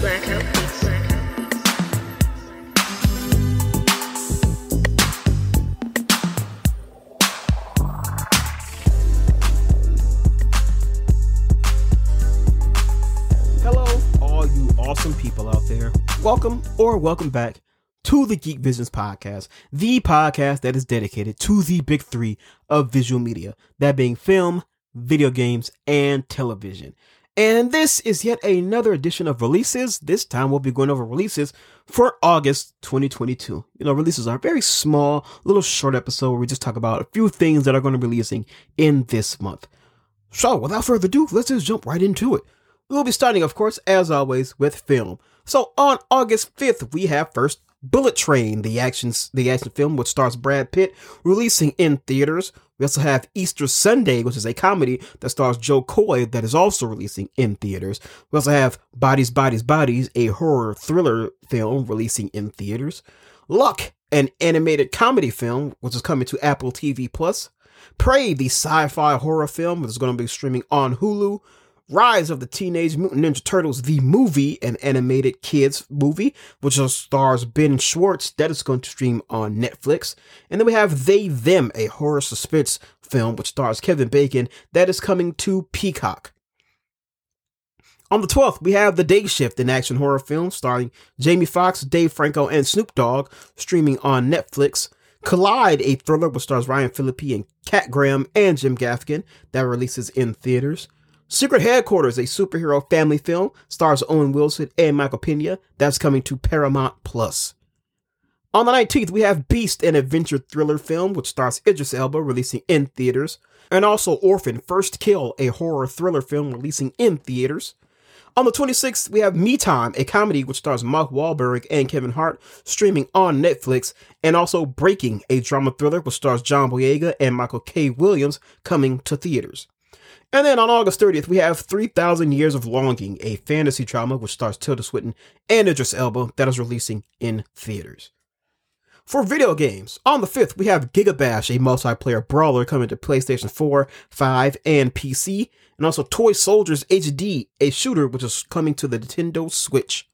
Blackout. Hello, all you awesome people out there. Welcome or welcome back to the Geek Visions Podcast, the podcast that is dedicated to the big three of visual media, that being film, video games, and television. And this is yet another edition of releases. This time we'll be going over releases for August 2022. You know, releases are a very small, little short episode where we just talk about a few things that are going to be releasing in this month. So, without further ado, let's just jump right into it. We'll be starting, of course, as always, with film. So on August 5th, we have first Bullet Train, the action the action film which stars Brad Pitt, releasing in theaters. We also have Easter Sunday, which is a comedy that stars Jo Koy that is also releasing in theaters. We also have Bodies, Bodies, Bodies, a horror thriller film releasing in theaters. Luck, an animated comedy film which is coming to Apple TV Plus. Prey, the sci-fi horror film, which is going to be streaming on Hulu. Rise of the Teenage Mutant Ninja Turtles, the movie, an animated kids movie, which stars Ben Schwartz, that is going to stream on Netflix. And then we have They Them, a horror suspense film, which stars Kevin Bacon, that is coming to Peacock. On the 12th, we have The Day Shift, an action horror film starring Jamie Foxx, Dave Franco, and Snoop Dogg, streaming on Netflix. Collide, a thriller which stars Ryan Phillippe and Kat Graham and Jim Gaffigan, that releases in theaters. Secret Headquarters, a superhero family film, stars Owen Wilson and Michael Pena. That's coming to Paramount Plus. On the 19th, we have Beast, an adventure thriller film, which stars Idris Elba, releasing in theaters. And also Orphan First Kill, a horror thriller film, releasing in theaters. On the 26th, we have Me Time, a comedy which stars Mark Wahlberg and Kevin Hart, streaming on Netflix. And also Breaking, a drama thriller which stars John Boyega and Michael K. Williams, coming to theaters. And then on August 30th, we have 3000 Years of Longing, a fantasy drama which stars Tilda Swinton and Idris Elba that is releasing in theaters. For video games, on the 5th, we have Gigabash, a multiplayer brawler coming to PlayStation 4, 5, and PC, and also Toy Soldiers HD, a shooter which is coming to the Nintendo Switch.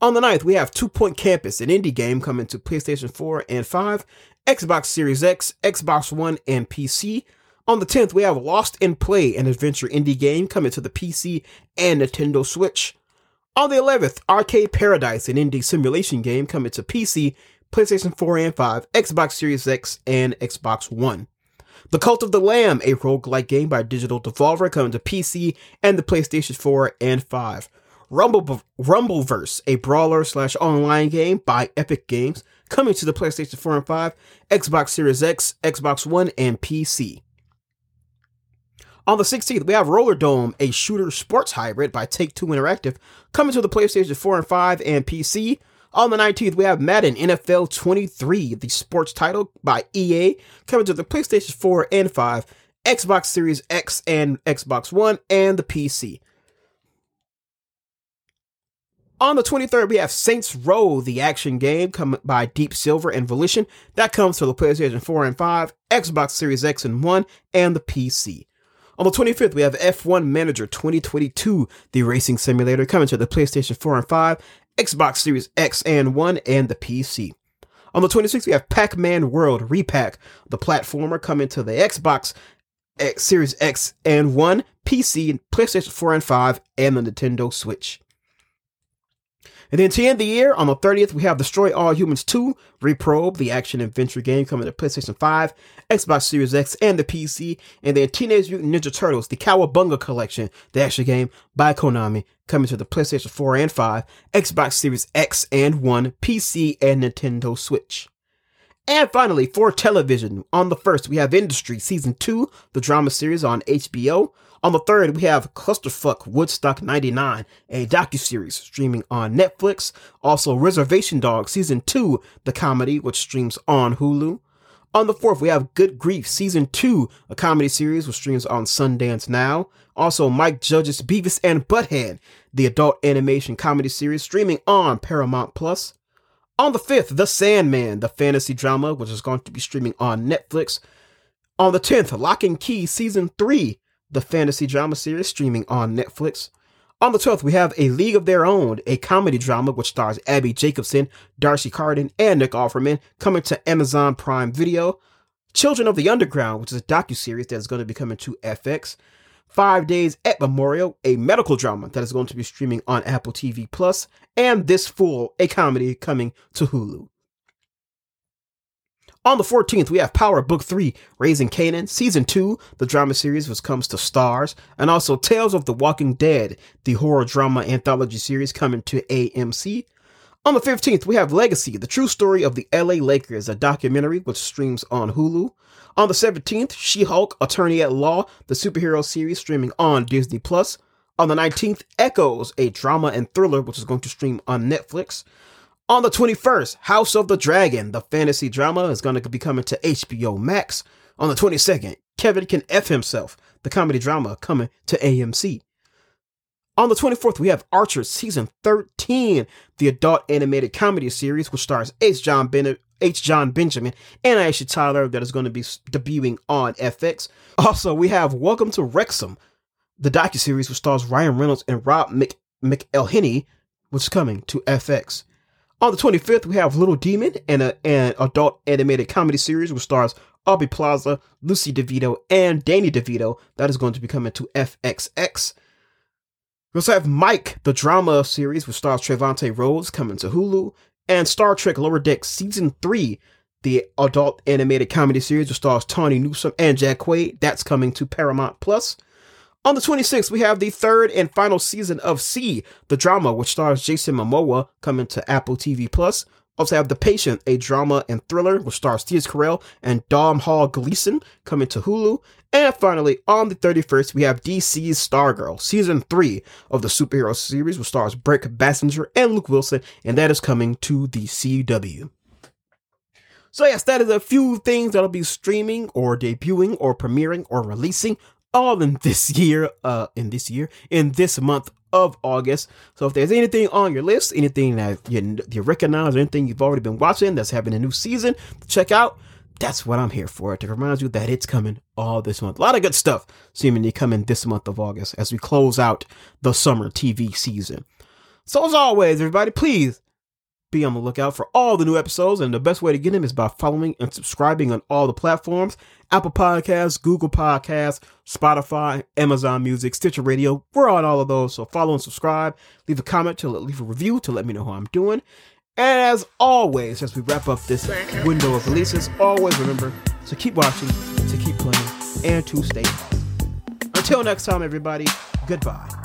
On the 9th, we have Two Point Campus, an indie game coming to PlayStation 4 and 5, Xbox Series X, Xbox One, and PC, on the 10th, we have Lost in Play, an adventure indie game coming to the PC and Nintendo Switch. On the 11th, Arcade Paradise, an indie simulation game coming to PC, PlayStation 4 and 5, Xbox Series X, and Xbox One. The Cult of the Lamb, a roguelike game by Digital Devolver coming to PC and the PlayStation 4 and 5. Rumble, Rumbleverse, a brawler slash online game by Epic Games coming to the PlayStation 4 and 5, Xbox Series X, Xbox One, and PC. On the 16th, we have Rollerdrome, a shooter sports hybrid by Take Two Interactive, coming to the PlayStation 4 and 5 and PC. On the 19th, we have Madden NFL 23, the sports title by EA, coming to the PlayStation 4 and 5, Xbox Series X and Xbox One, and the PC. On the 23rd, we have Saints Row, the action game come by Deep Silver and Volition. That comes to the PlayStation 4 and 5, Xbox Series X and 1, and the PC. On the 25th, we have F1 Manager 2022, the racing simulator coming to the PlayStation 4 and 5, Xbox Series X and 1, and the PC. On the 26th, we have Pac Man World Repack, the platformer coming to the Xbox X, Series X and 1, PC, PlayStation 4 and 5, and the Nintendo Switch. And then to end the year, on the 30th, we have Destroy All Humans 2, Reprobe, the action adventure game coming to PlayStation 5, Xbox Series X, and the PC. And then Teenage Mutant Ninja Turtles, the Cowabunga Collection, the action game by Konami, coming to the PlayStation 4 and 5, Xbox Series X and 1, PC, and Nintendo Switch. And finally, for television, on the first, we have Industry Season 2, the drama series on HBO. On the third, we have Clusterfuck Woodstock 99, a docu-series streaming on Netflix. Also, Reservation Dog Season 2, the comedy, which streams on Hulu. On the fourth, we have Good Grief Season 2, a comedy series which streams on Sundance Now. Also, Mike Judge's Beavis and Butthead, the adult animation comedy series streaming on Paramount Plus. On the 5th, The Sandman, the fantasy drama, which is going to be streaming on Netflix. On the 10th, Locke and Key Season 3, the fantasy drama series streaming on Netflix. On the 12th, we have A League of Their Own, a comedy drama which stars Abbi Jacobson, D'Arcy Carden, and Nick Offerman, coming to Amazon Prime Video. Children of the Underground, which is a docu-series that is going to be coming to FX. Five Days at Memorial, a medical drama that is going to be streaming on Apple TV Plus, and This Fool, a comedy coming to Hulu. On the 14th, we have Power Book 3, Raising Kanan, Season 2, the drama series which comes to Starz, and also Tales of the Walking Dead, the horror drama anthology series coming to AMC. On the 15th, we have Legacy, the true story of the LA Lakers, a documentary which streams on Hulu. On the 17th, She Hulk, Attorney at Law, the superhero series streaming on Disney Plus. On the 19th, Echoes, a drama and thriller which is going to stream on Netflix. On the 21st, House of the Dragon, the fantasy drama, is going to be coming to HBO Max. On the 22nd, Kevin Can F Himself, the comedy drama, coming to AMC. On the 24th, we have Archer Season 13, the adult animated comedy series, which stars H. Jon, ben- H. Jon Benjamin and Aisha Tyler, that is going to be debuting on FX. Also, we have Welcome to Wrexham, the docu-series which stars Ryan Reynolds and Rob Mc- McElhenney, which is coming to FX. On the 25th, we have Little Demon, and an adult animated comedy series which stars Aubrey Plaza, Lucy DeVito, and Danny DeVito. That is going to be coming to FXX. We also have Mike, the drama series which stars Trevante Rhodes, coming to Hulu, and Star Trek Lower Deck Season 3, the adult animated comedy series which stars Tawny Newsome and Jack Quaid. That's coming to Paramount Plus. On the 26th, we have the third and final season of See, the drama, which stars Jason Momoa, coming to Apple TV Plus. Also have The Patient, a drama and thriller, which stars Steve Carell and Domhnall Gleeson, coming to Hulu. And finally, on the 31st, we have DC's Stargirl, season 3 of the superhero series, which stars Brec Bassinger and Luke Wilson, and that is coming to the CW. So yes, that is a few things that'll be streaming or debuting or premiering or releasing all in this year, uh, in this year, in this month of August. So if there's anything on your list, anything that you, you recognize, or anything you've already been watching that's having a new season to check out, that's what I'm here for to remind you that it's coming all this month. A lot of good stuff seemingly coming this month of August as we close out the summer TV season. So as always, everybody, please be on the lookout for all the new episodes, and the best way to get them is by following and subscribing on all the platforms Apple Podcasts, Google Podcasts, Spotify, Amazon Music, Stitcher Radio. We're on all of those, so follow and subscribe. Leave a comment to leave a review to let me know how I'm doing. And as always, as we wrap up this window of releases, always remember to keep watching, to keep playing, and to stay. Until next time, everybody, goodbye.